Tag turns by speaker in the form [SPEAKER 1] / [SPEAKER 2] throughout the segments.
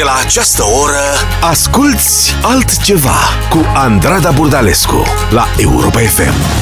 [SPEAKER 1] De la această oră, asculți altceva cu Andrada Burdalescu la Europa FM.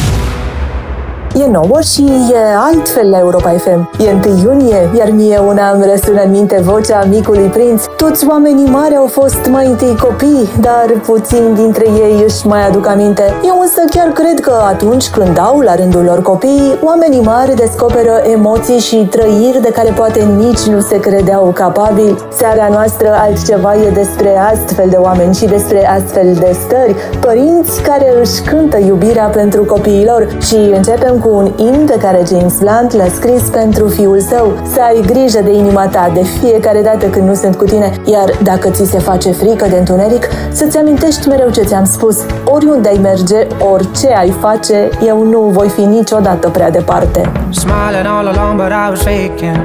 [SPEAKER 2] E nouă și e altfel la Europa FM. E 1 iunie, iar mie una îmi răsună în minte vocea micului prinț. Toți oamenii mari au fost mai întâi copii, dar puțin dintre ei își mai aduc aminte. Eu însă chiar cred că atunci când au la rândul lor copii, oamenii mari descoperă emoții și trăiri de care poate nici nu se credeau capabili. Seara noastră altceva e despre astfel de oameni și despre astfel de stări, părinți care își cântă iubirea pentru copiilor și începem cu un in pe care James Blunt l-a scris pentru fiul său. Să ai grijă de inima ta de fiecare dată când nu sunt cu tine, iar dacă ți se face frică de întuneric, să-ți amintești mereu ce ți-am spus. Oriunde ai merge, orice ai face, eu nu voi fi niciodată prea departe. Smiling all along, but I was faking.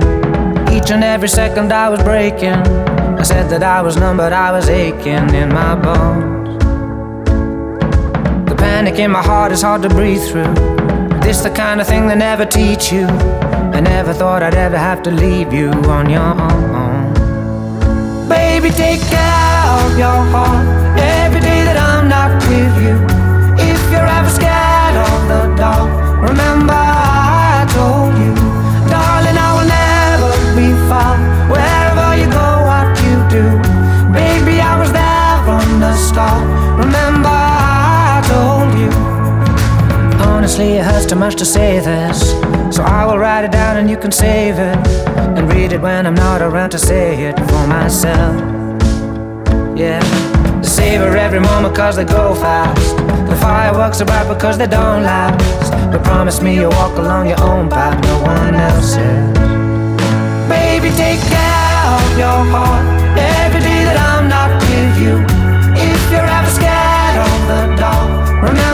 [SPEAKER 2] Each and every second I was breaking. I said that I was numb, but I was aching in my bones. The panic in my heart is hard to breathe through. This the kind of thing they never teach you. I never thought I'd ever have to leave you on your own. Baby, take care of your heart every day that I'm not with you. If you're ever scared of the dark, remember I told Honestly, it hurts too much to say this. So I will write it down and you can save it. And read it when I'm not around to say it for myself. Yeah. Savor every moment cause they go fast. The fireworks are bright because they don't last. But promise me you'll walk along your own path, no one else's. Baby, take care of your heart every day that I'm not with you. If you're ever scared of the dark, remember.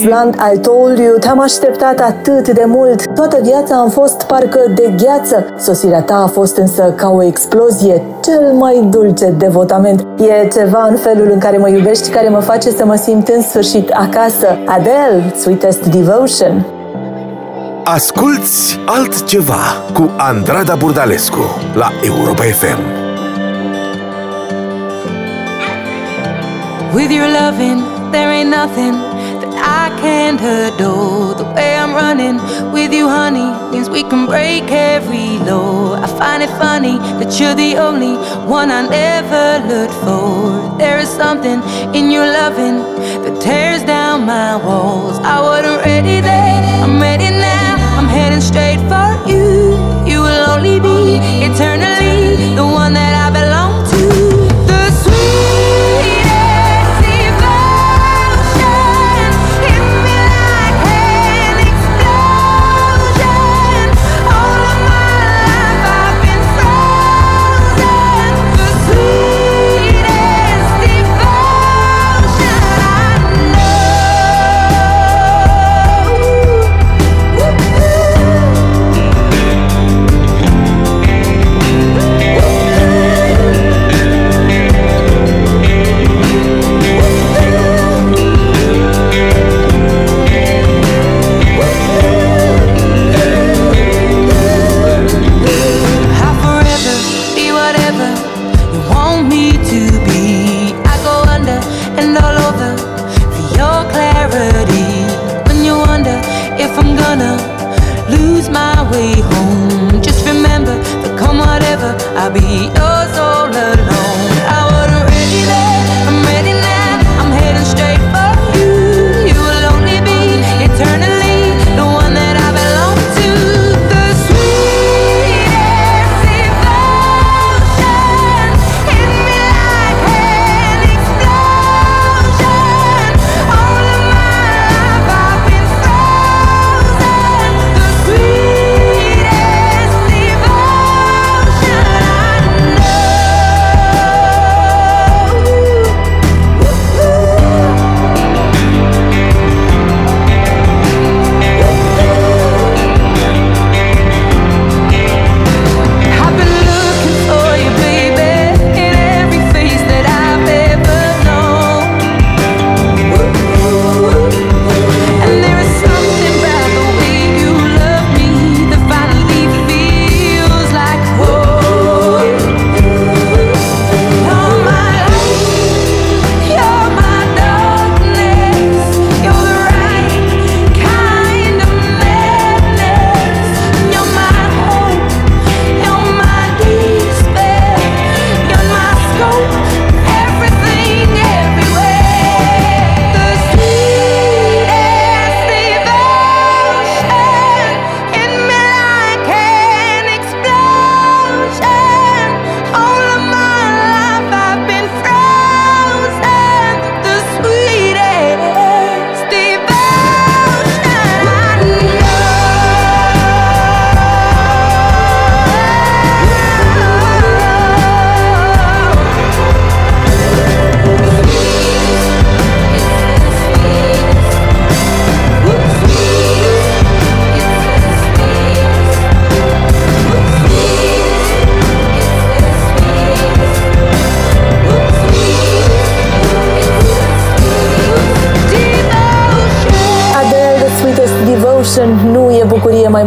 [SPEAKER 2] James Blunt, I told you, te-am așteptat atât de mult. Toată viața am fost parcă de gheață. Sosirea ta a fost însă ca o explozie, cel mai dulce devotament. E ceva în felul în care mă iubești care mă face să mă simt în sfârșit acasă. Adele, Sweetest Devotion.
[SPEAKER 1] Asculți altceva cu Andrada Burdalescu la Europa FM. With your loving, there ain't nothing I can't adore the way I'm running with you, honey. Means we can break every law. I find it funny that you're the only one I never looked for. There is something in your loving that tears down my walls. I wasn't ready then, I'm ready now. I'm heading straight for you. You will only be eternally the one that I belong.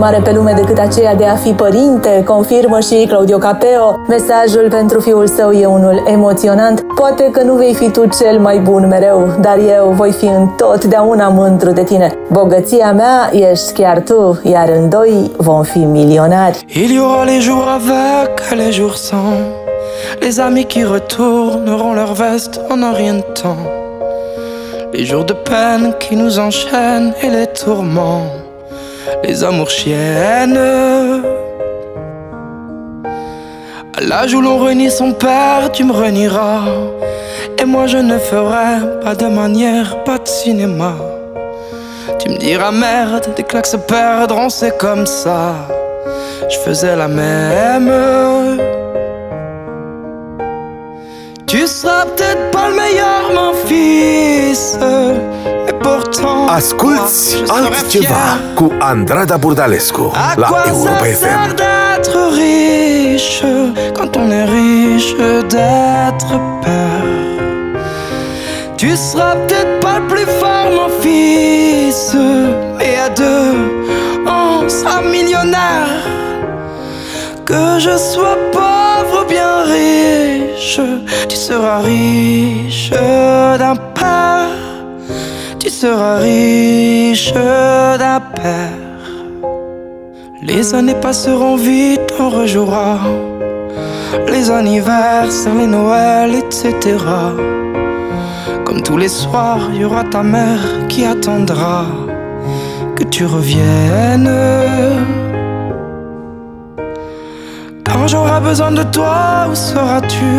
[SPEAKER 3] Mare pe lume decât aceea de a fi părinte, confirmă și Claudio Capeo. Mesajul pentru fiul său e unul emoționant. Poate că nu vei fi tu cel mai bun mereu, dar eu voi fi întotdeauna mândru de tine. Bogăția mea ești chiar tu, iar în doi vom fi milionari.
[SPEAKER 4] Il y aura les jours avec et les jours sans. Les amis qui retourneront leur veste en un rien de temps. Les jours de peine qui nous enchaînent et les tourments. Les amours chiennes. À l'âge où l'on renie son père, tu me renieras. Et moi je ne ferai pas de manière, pas de cinéma. Tu me diras merde, des claques se perdront, c'est comme ça. Je faisais la même. Tu seras peut-être pas le meilleur, mon fils. Mais pourtant.
[SPEAKER 5] Asculți altceva cu Andrada Burdalescu la Europa FM.
[SPEAKER 4] d'être riche quand on est riche d'être père? Tu seras peut-être pas le plus fort, mon fils, mais à deux, on sera millionnaire. Que je sois pauvre ou bien riche, tu seras riche d'un père. Tu seras riche d'un père. Les années passeront vite, on rejouera les anniversaires, les Noëls, etc. Comme tous les soirs, il y aura ta mère qui attendra que tu reviennes. Quand j'aurai besoin de toi, où seras-tu?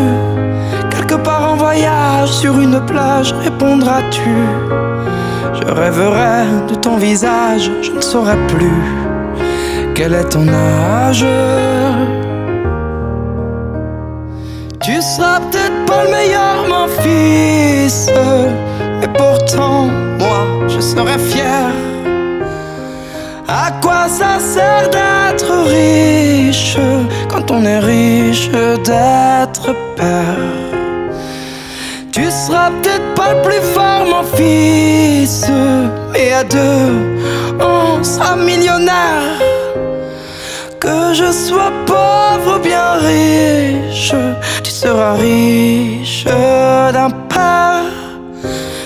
[SPEAKER 4] Quelque part en voyage, sur une plage, répondras-tu? Je rêverai de ton visage, je ne saurai plus quel est ton âge? Tu seras peut-être pas le meilleur, mon fils, mais pourtant, moi, je serai fier. À quoi ça sert d'être riche quand on est riche d'être père? Tu seras peut-être pas le plus fort, mon fils, mais à deux, on sera millionnaire. Que je sois pauvre ou bien riche, tu seras riche d'un père.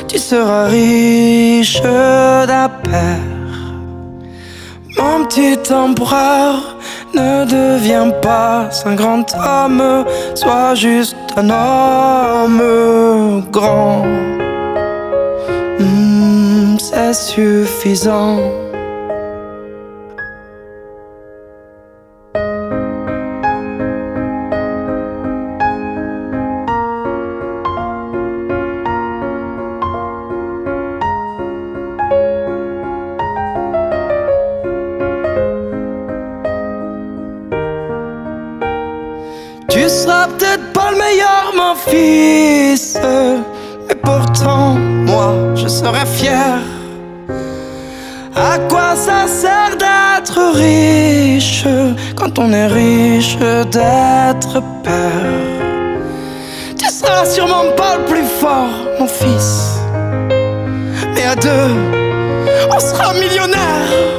[SPEAKER 4] Tu seras riche d'un père. Mon petit empereur, ne deviens pas un grand homme, sois juste un homme grand. Hmm, c'est suffisant. Serais fier. À quoi ça sert d'être riche quand on est riche d'être père? Tu seras sûrement pas le plus fort, mon fils. Mais à deux, on sera millionnaire.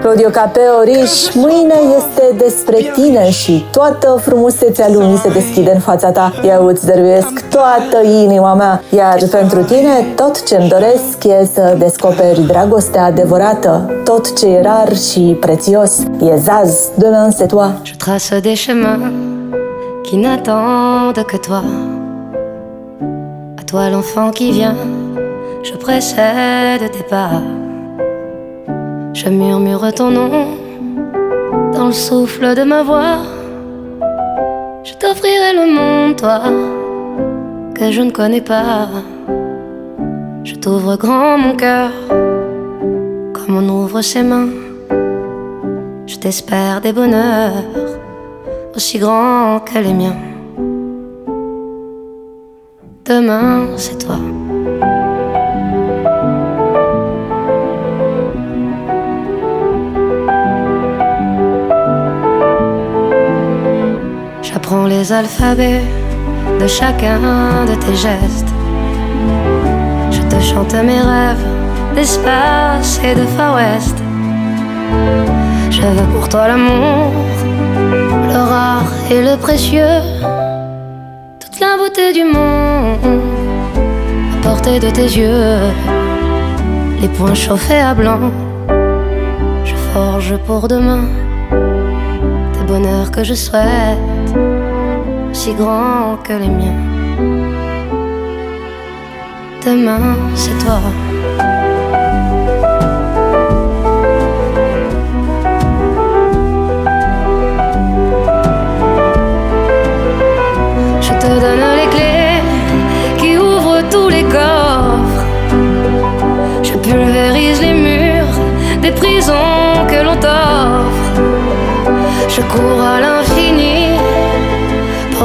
[SPEAKER 3] Claudio Capeo Riș, mâine este despre tine și toată frumusețea lumii se deschide în fața ta. Eu îți dăruiesc toată inima mea, iar pentru tine tot ce-mi doresc e să descoperi dragostea adevărată, tot ce e rar și prețios. E zaz, demain c'est toi.
[SPEAKER 6] Je trace des chemins qui n'attendent que toi. À toi l'enfant qui vient, je précède tes pas. Je murmure ton nom dans le souffle de ma voix. Je t'offrirai le monde, toi, que je ne connais pas. Je t'ouvre grand mon cœur, comme on ouvre ses mains. Je t'espère des bonheurs aussi grands que les miens. Demain, c'est toi. J'apprends les alphabets de chacun de tes gestes. Je te chante mes rêves d'espace et de Far West. Je veux pour toi l'amour, le rare et le précieux, toute la beauté du monde à portée de tes yeux. Les poings chauffés à blanc, je forge pour demain des bonheurs que je souhaite si grand que les miens. Demain, c'est toi. Je te donne les clés qui ouvrent tous les coffres. Je pulvérise les murs des prisons que l'on t'offre. Je cours à l'infini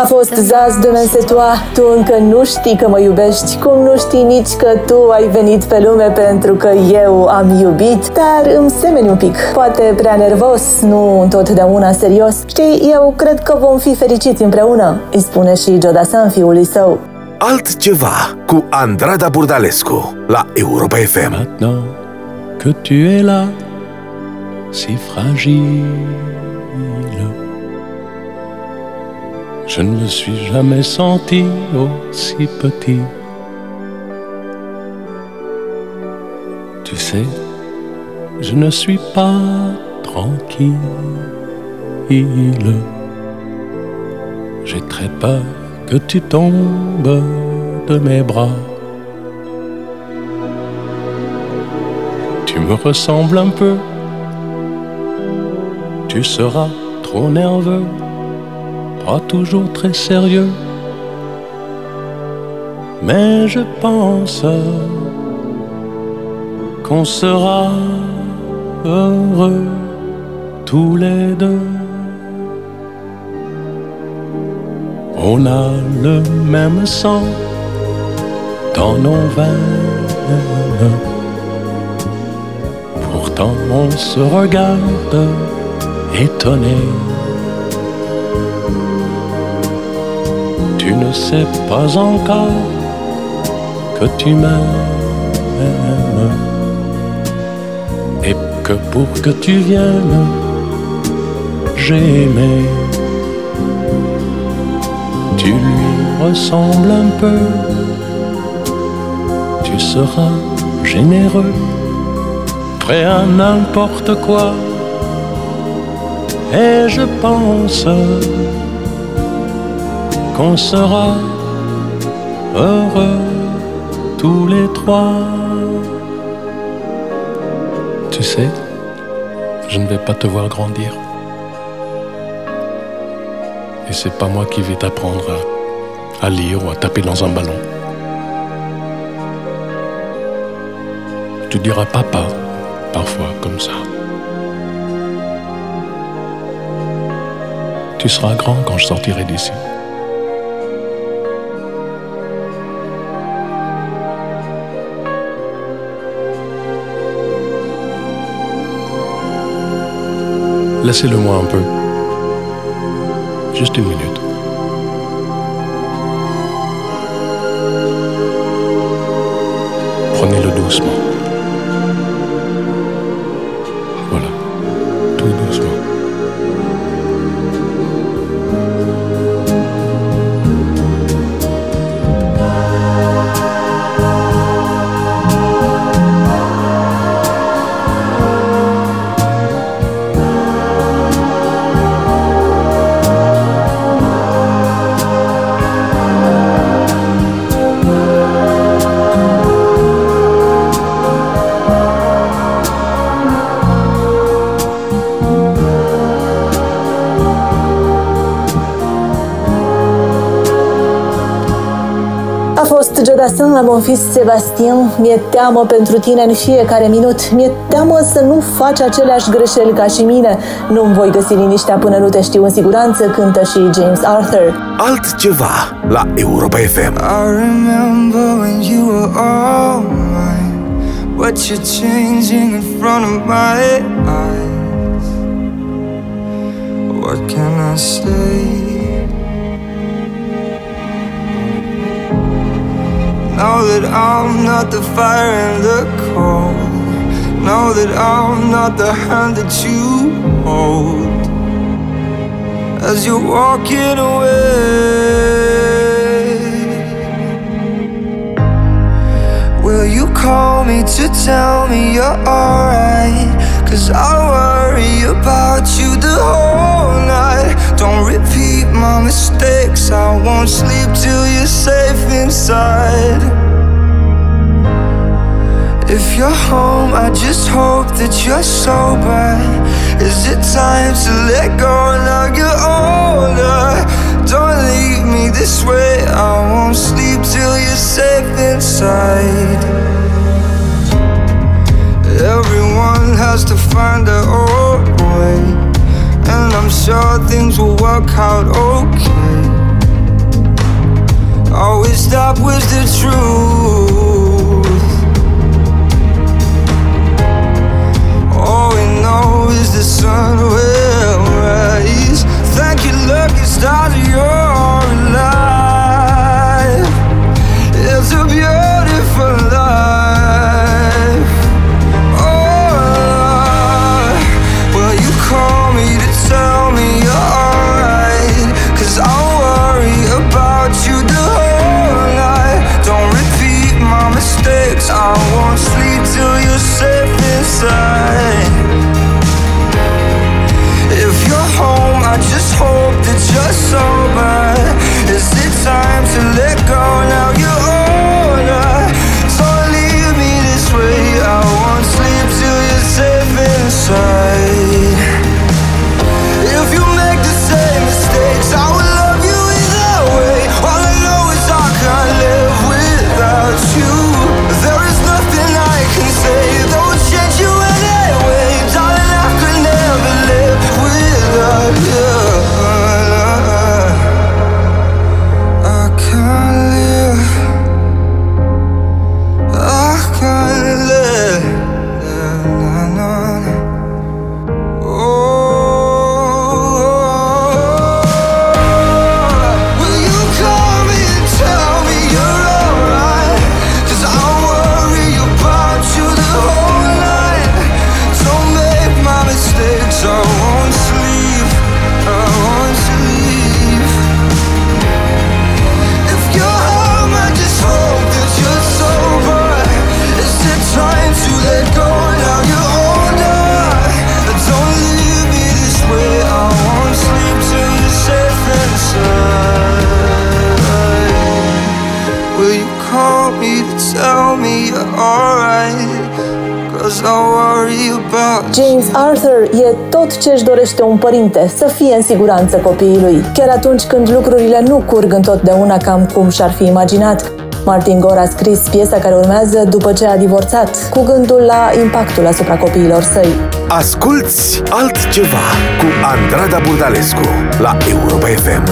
[SPEAKER 3] A fost Zaz de Mesetoa, tu încă nu știi că mă iubești, cum nu știi nici că tu ai venit pe lume pentru că eu am iubit, dar îmi semeni un pic, poate prea nervos, nu întotdeauna serios. Știi, eu cred că vom fi fericiți împreună, îi spune și Jodasan fiului său.
[SPEAKER 5] Altceva cu Andrada Burdalescu la Europa FM.
[SPEAKER 7] Maintenant que tu es là, si fragile Je ne me suis jamais senti aussi petit. Tu sais, je ne suis pas tranquille. J'ai très peur que tu tombes de mes bras. Tu me ressembles un peu. Tu seras trop nerveux pas toujours très sérieux. Mais je pense qu'on sera heureux tous les deux. On a le même sang dans nos veines. Pourtant on se regarde étonné ne sais pas encore que tu m'aimes et que pour que tu viennes, j'ai. Tu lui ressembles un peu, tu seras généreux, prêt à n'importe quoi. Et je pense qu'on sera heureux tous les trois. Tu sais, je ne vais pas te voir grandir. Et c'est pas moi qui vais t'apprendre à, à lire ou à taper dans un ballon. Tu diras papa, parfois comme ça. Tu seras grand quand je sortirai d'ici. Laissez-le moi un peu. Juste une minute. Prenez-le doucement.
[SPEAKER 3] Jodassin la mon fils Sebastian, mi-e teamă pentru tine în fiecare minut. Mi-e teamă să nu faci aceleași greșeli ca și mine. Nu-mi voi găsi liniștea până nu te știu în siguranță, cântă și James Arthur.
[SPEAKER 8] Altceva la Europa FM. I remember when you were all mine But you're changing in front of my eyes What can I say? Know that I'm not the fire and the cold. Know that I'm not the hand that you hold. As you're walking away, will you call me to tell me you're alright? Cause I my mistakes. I won't sleep till you're safe inside. If you're home, I just hope that you're sober. Is it time to let go now you're older? Don't leave me this way. I won't sleep till you're safe inside. Everyone has to find their own way. And I'm sure things will work out okay. Always stop with the truth. All we know is the sun will rise. Thank you, lucky stars, you're alive.
[SPEAKER 3] Dorește un părinte, să fie în siguranță copiii lui, chiar atunci când lucrurile nu curg întotdeauna cam cum și-ar fi imaginat. Martin Gore a scris piesa care urmează după ce a divorțat, cu gândul la impactul asupra copiilor săi.
[SPEAKER 9] Asculți altceva cu Andrada Burdalescu la Europa FM.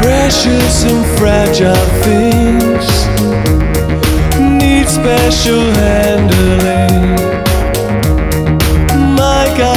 [SPEAKER 10] Precious and fragile things need special handling.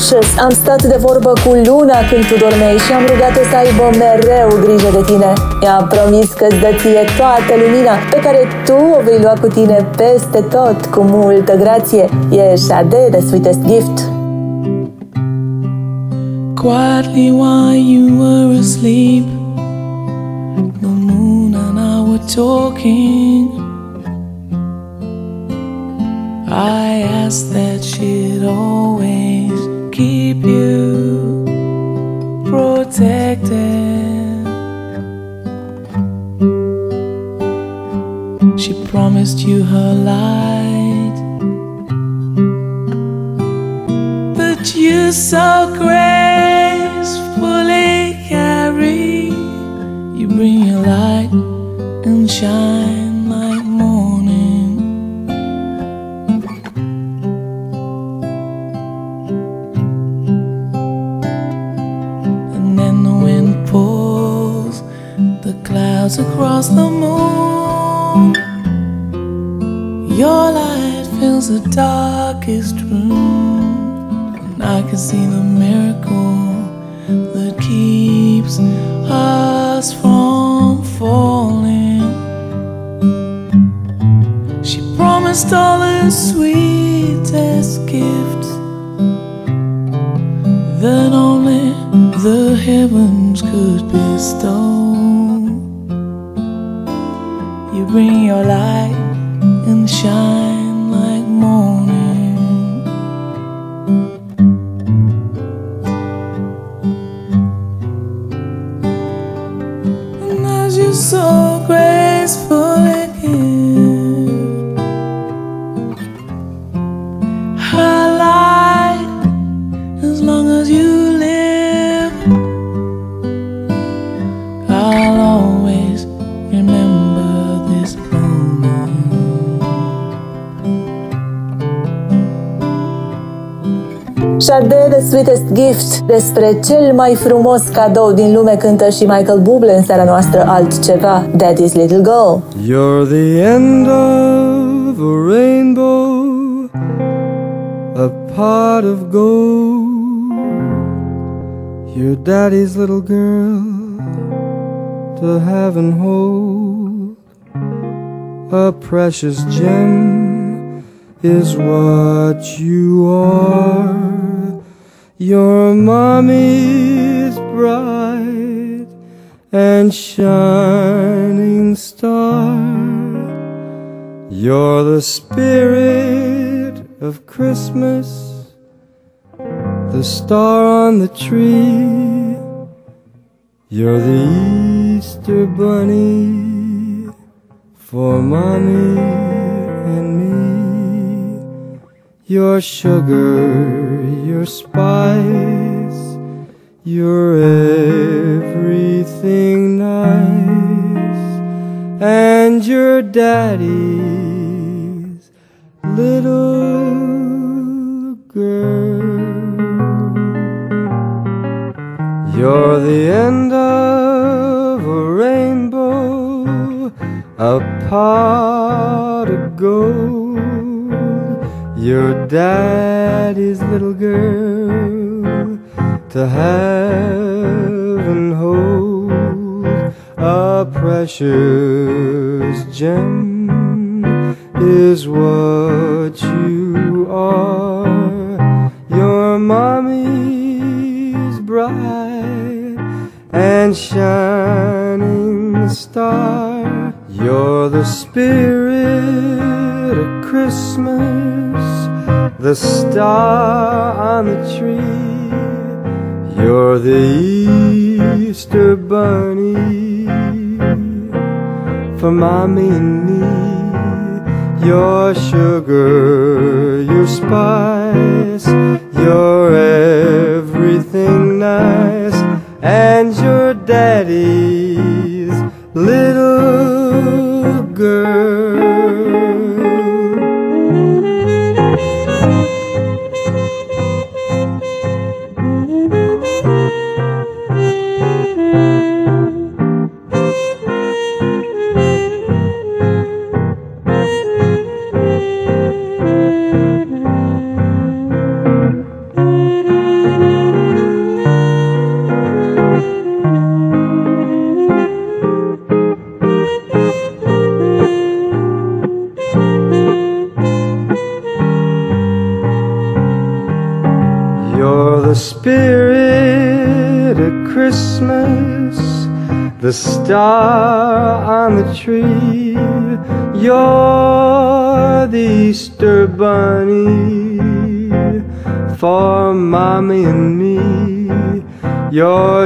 [SPEAKER 3] Depeche Mode Precious, am stat de vorbă cu Luna când tu dormeai și am rugat-o să aibă mereu grijă de tine. I-am promis că-ți dă ție toată lumina pe care tu o vei lua cu tine peste tot cu multă grație. E Sade, the sweetest gift.
[SPEAKER 1] Quietly while you were asleep, the moon and I were talking. I asked that she'd always keep you protected. She promised you her light, but you so gracefully carry. You bring your light and shine across the moon. Your light fills the darkest room, and I can see the miracle that keeps us from falling. She promised all the sweetest gifts that only the heavens could bestow. Bring your light and shine
[SPEAKER 3] Gift despre cel mai frumos cadou din lume cântă și Michael Bublé în seara noastră altceva, Daddy's Little Girl.
[SPEAKER 11] You're the end of a rainbow, a pot of gold. Your daddy's little girl to have and hold. A precious gem is what you are. Your mommy's bright and shining star. You're the spirit of Christmas, the star on the tree. You're the Easter bunny for mommy and me. Your sugar, your spice, you're everything nice, and your daddy's little girl. You're the end of a rainbow, a pot of gold. Your daddy's little girl to have and hold. A precious gem is what you are. Your mommy's bright and shining star. You're the spirit of Christmas, the star on the tree. You're the Easter bunny for mommy and me. Your sugar, your spice, your everything nice, and your daddy's little girl.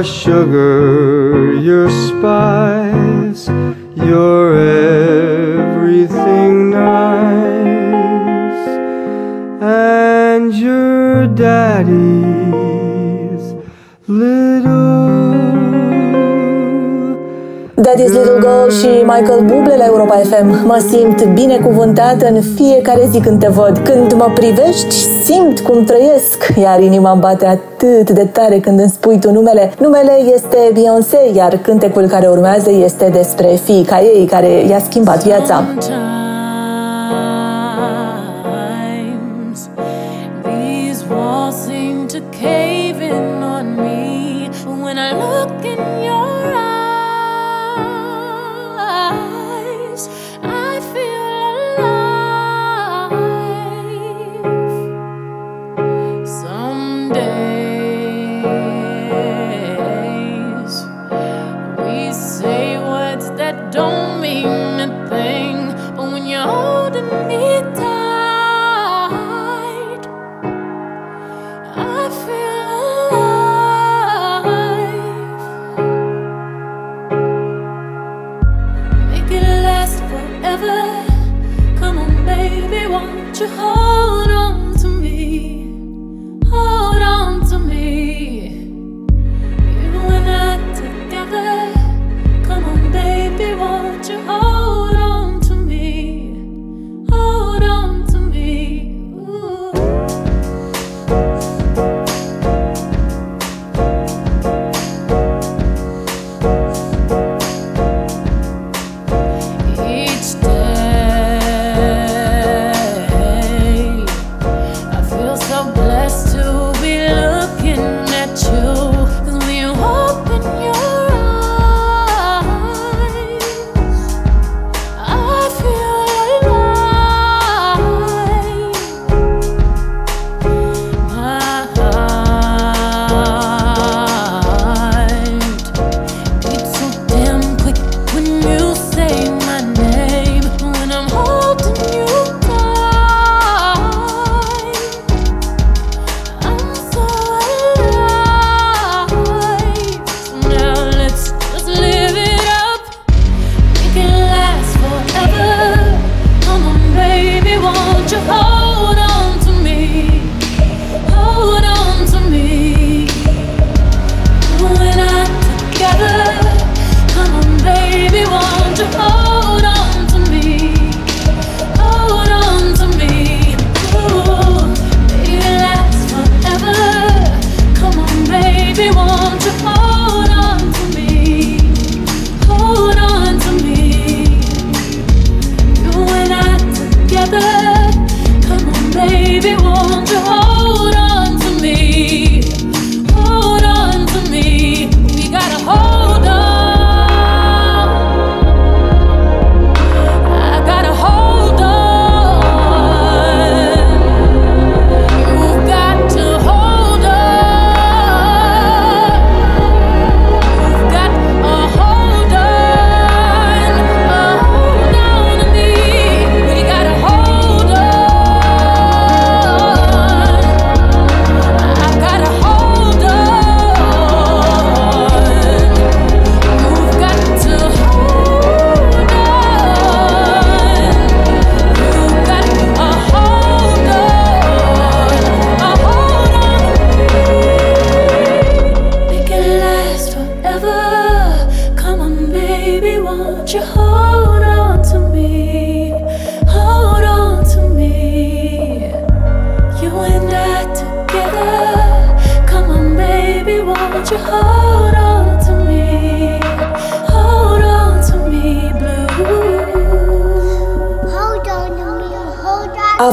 [SPEAKER 11] Sugar, your spice,
[SPEAKER 3] Michael Bublé la Europa FM. Mă simt binecuvântată în fiecare zi când te văd. Când mă privești, simt cum trăiesc, iar inima îmi bate atât de tare când îmi spui tu numele. Numele este Beyoncé, iar cântecul care urmează este despre fiica ei care i-a schimbat viața.
[SPEAKER 1] Sometimes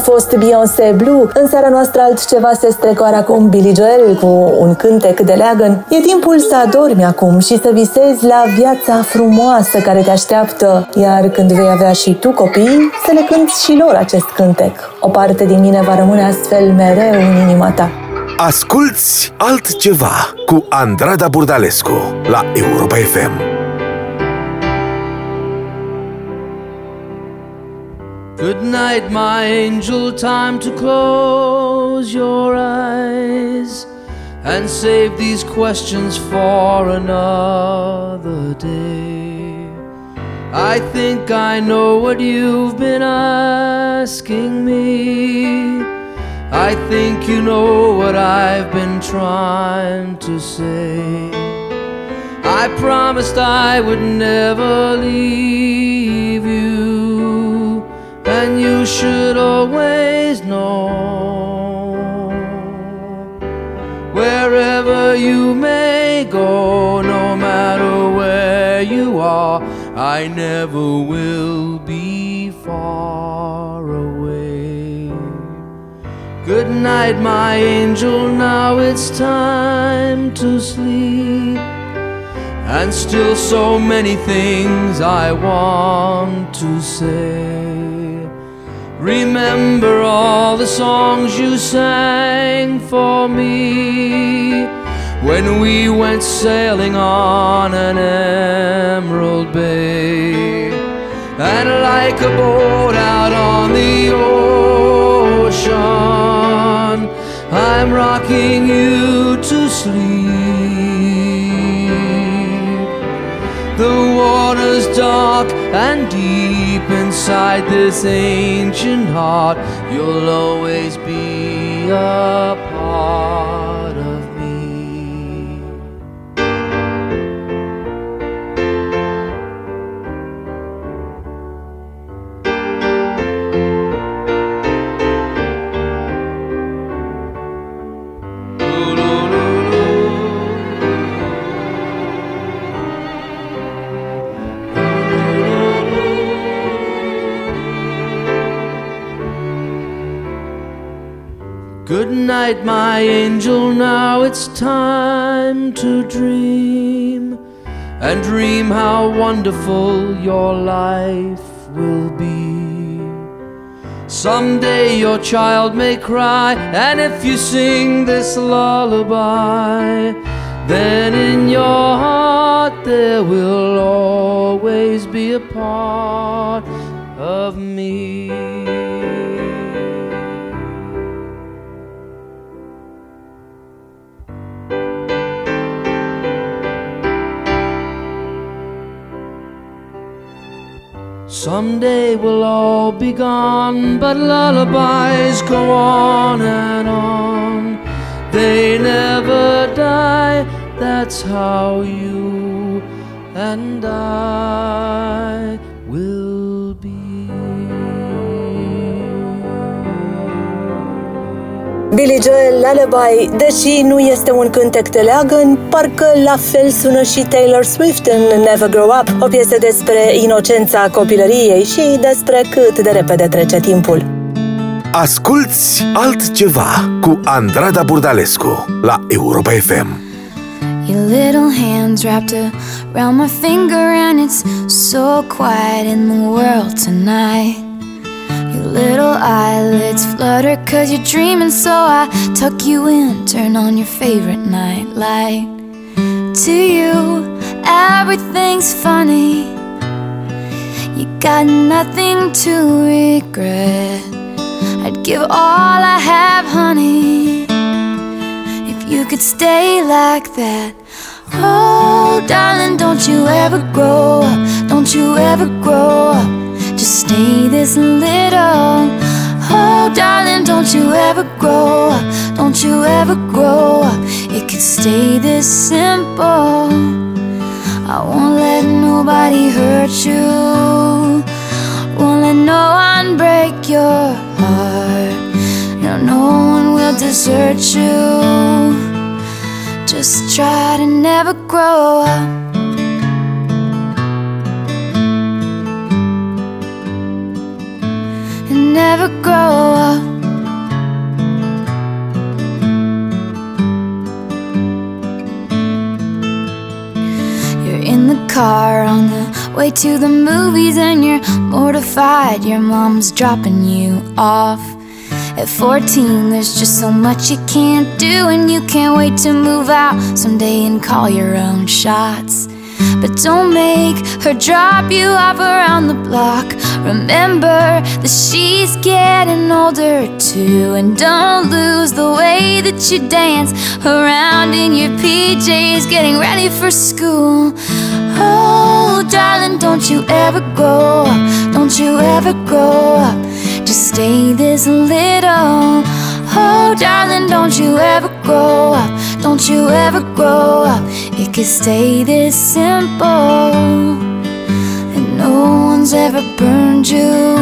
[SPEAKER 3] fost Beyoncé Blue. În seara noastră altceva se strecoară acum Billy Joel cu un cântec de leagăn. E timpul să adormi acum și să visezi la viața frumoasă care te așteaptă, iar când vei avea și tu copii, să le cânti și lor acest cântec. O parte din mine va rămâne astfel mereu în inima ta.
[SPEAKER 9] Asculți altceva cu Andrada Burdalescu la Europa FM.
[SPEAKER 4] Good night, my angel, time to close your eyes and save these questions for another day. I think I know what you've been asking me. I think you know what I've been trying to say. I promised I would never leave you and you should always know wherever you may go, no matter where you are, I never will be far night, my angel. Now it's time to sleep. And still so many things I want to say. Remember all the songs you sang for me when we went sailing on an emerald bay. And like a boat out on the ocean, I'm rocking you to sleep. The water's dark and deep inside this ancient heart. You'll always be a Good night, my angel. Now it's time to dream and dream how wonderful your life will be. Someday your child may cry, and if you sing this lullaby, then in your heart there will always be a part of me. Someday we'll all be gone, but lullabies go on and on. They never die, that's how you and I will
[SPEAKER 3] Billy Joel Lullaby, deși nu este un cântec de leagăn, parcă la fel sună și Taylor Swift în Never Grow Up, o piesă despre inocența copilăriei și despre cât de repede trece timpul.
[SPEAKER 5] Asculți altceva cu Andrada Burdalescu la Europa FM.
[SPEAKER 12] Your little hands wrapped around my finger, and it's so quiet in the world tonight. Little eyelids flutter cause you're dreaming, so I tuck you in, turn on your favorite night light. To you, everything's funny. You got nothing to regret. I'd give all I have, honey, if you could stay like that. Oh, darling, don't you ever grow up, don't you ever grow up. Just stay this little. Oh, darling, don't you ever grow up, don't you ever grow up. It could stay this simple. I won't let nobody hurt you. Won't let no one break your heart. No, no one will desert you. Just try to never grow up. And never grow up. You're in the car on the way to the movies, and you're mortified your mom's dropping you off. At 14, there's just so much you can't do, and you can't wait to move out someday and call your own shots. But don't make her drop you off around the block. Remember that she's getting older too, and don't lose the way that you dance around in your PJs, getting ready for school. Oh, darling, don't you ever grow up, don't you ever grow up. Just stay this little. Oh, darling, don't you ever grow up. Don't you ever grow up. It could stay this simple. And no one's ever burned you.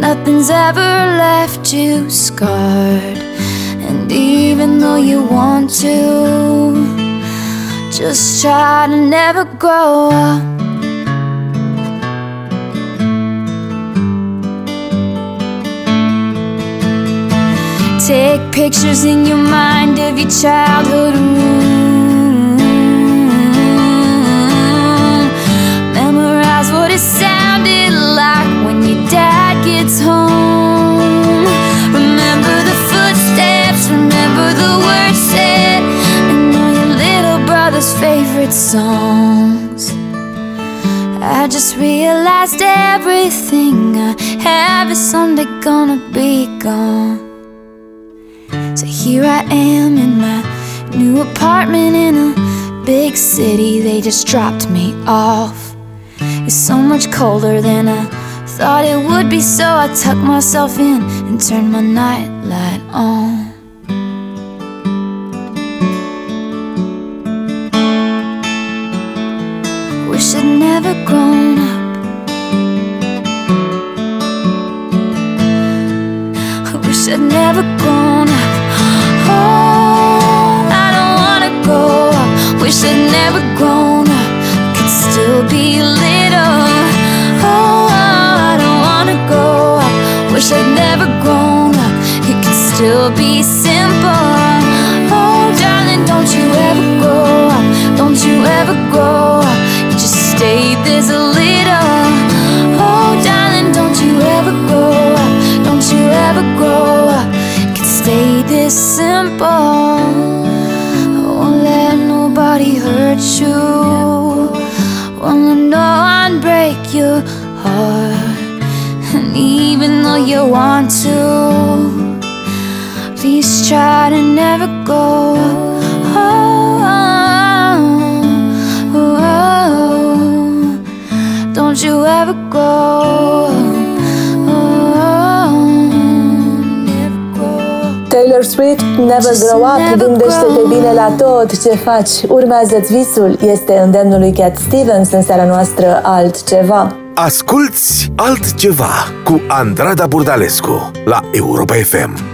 [SPEAKER 12] Nothing's ever left you scarred. And even though you want to, just try to never grow up. Take pictures in your mind of your childhood room. Memorize what it sounded like when your dad gets home. Remember the footsteps, remember the words said, and all your little brother's favorite songs. I just realized everything I have is someday gonna be gone. Here I am in my new apartment in a big city. They just dropped me off. It's so much colder than I thought it would be, so I tucked myself in and turned my nightlight on. Be simple. Oh, darling, don't you ever grow up. Don't you ever grow up. You just stay this a little. Oh, darling, don't you ever grow up. Don't you ever grow up. Could stay this simple. Won't let nobody hurt you. Won't let no one break your heart. And even though you want to,
[SPEAKER 3] Taylor Swift, Never Grow Up, gândește-te bine la tot ce faci. Urmează-ți visul, este îndemnul lui Cat Stevens în seara noastră altceva.
[SPEAKER 9] Asculți altceva cu Andrada Burdalescu la Europa FM.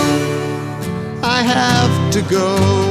[SPEAKER 13] have to go.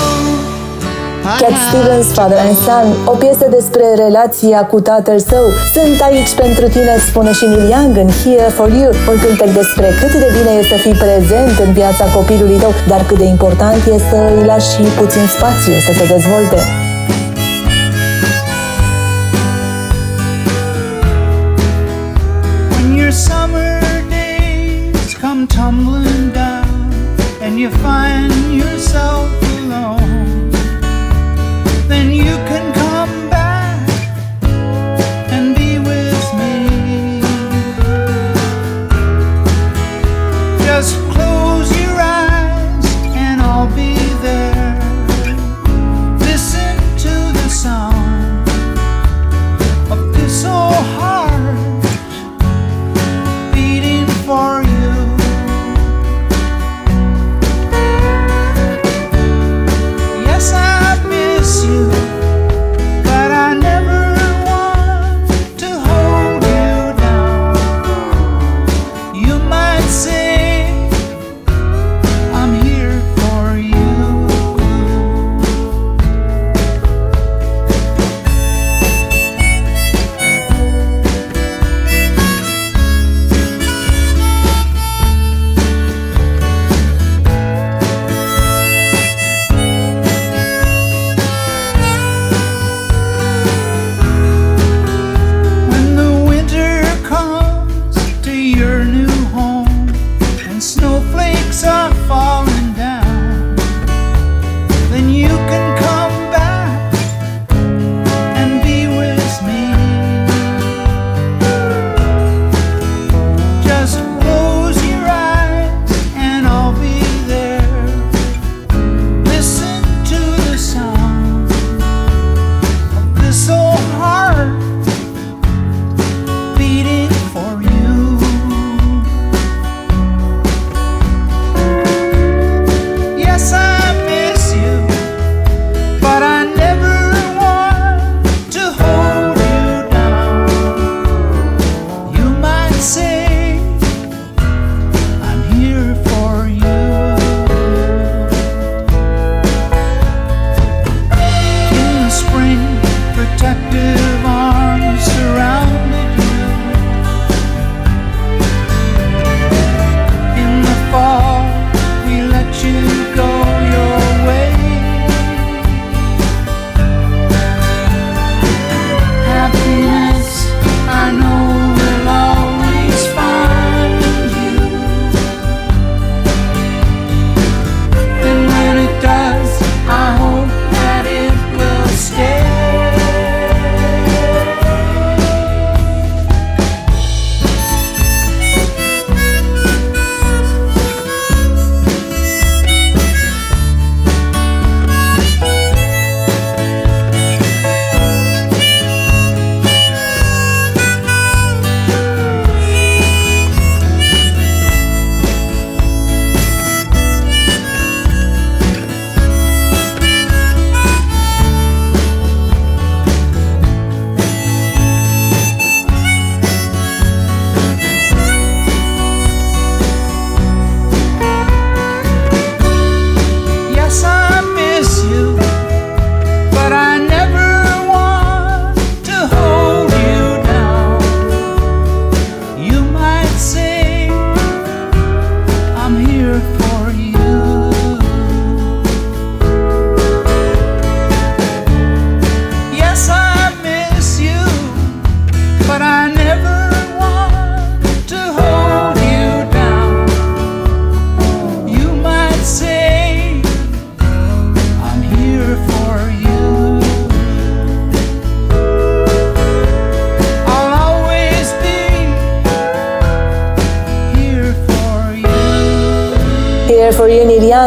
[SPEAKER 13] I
[SPEAKER 14] Cat
[SPEAKER 13] have
[SPEAKER 14] Stevens, Father and Son, o piesă despre relația cu tatăl său. Sunt aici pentru tine, spune și Neil Young în Here For You, un cântec despre cât de bine e să fii prezent în viața copilului tău, dar cât de important e să îi lași și puțin spațiu să se dezvolte.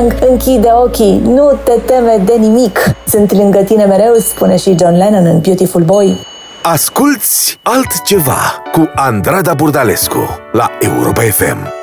[SPEAKER 15] Young, închide ochii, nu te teme de nimic. Sunt lângă tine mereu, spune și John Lennon în Beautiful Boy.
[SPEAKER 9] Asculți altceva cu Andrada Burdalescu la Europa FM.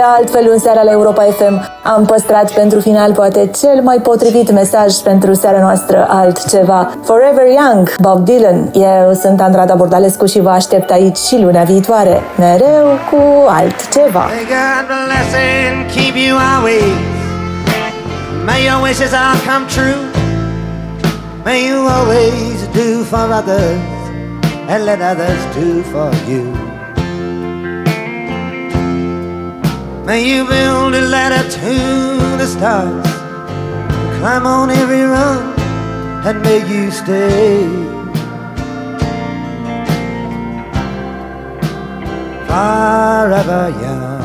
[SPEAKER 15] Altfel în seara la Europa FM. Am păstrat pentru final poate cel mai potrivit mesaj pentru seara noastră altceva. Forever Young, Bob Dylan. Eu sunt Andrada Bordalescu și vă aștept aici și luna viitoare. Mereu cu altceva. May your wishes all come true. May you always do for others and let others do for you. May you build a ladder to the stars, climb on every rung, and may you stay forever young.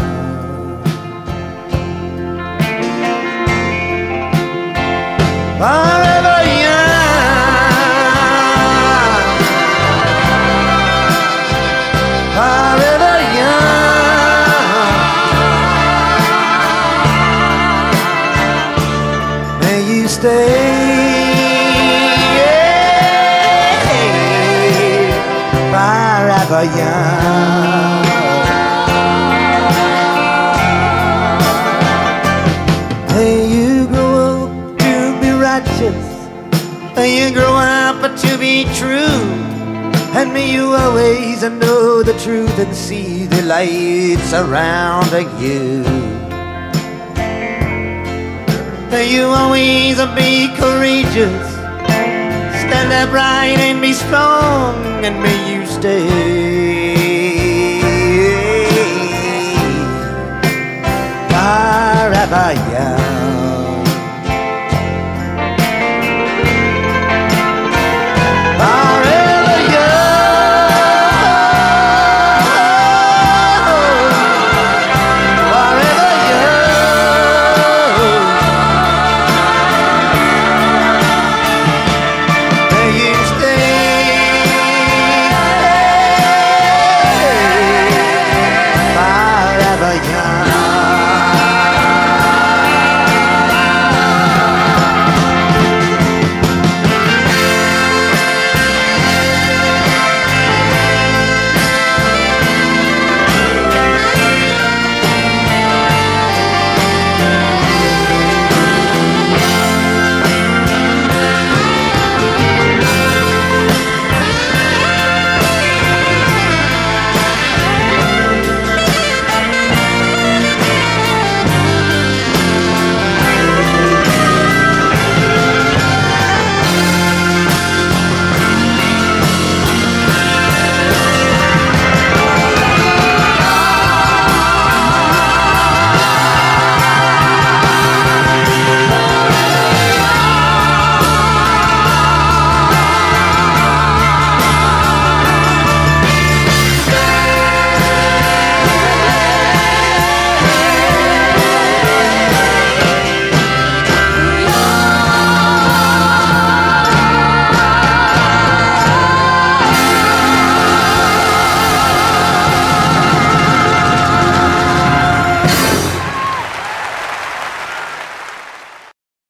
[SPEAKER 15] Forever me you always and know the truth and see the lights around you. May You always be courageous, stand up right and be strong, and may you stay. Carabaya.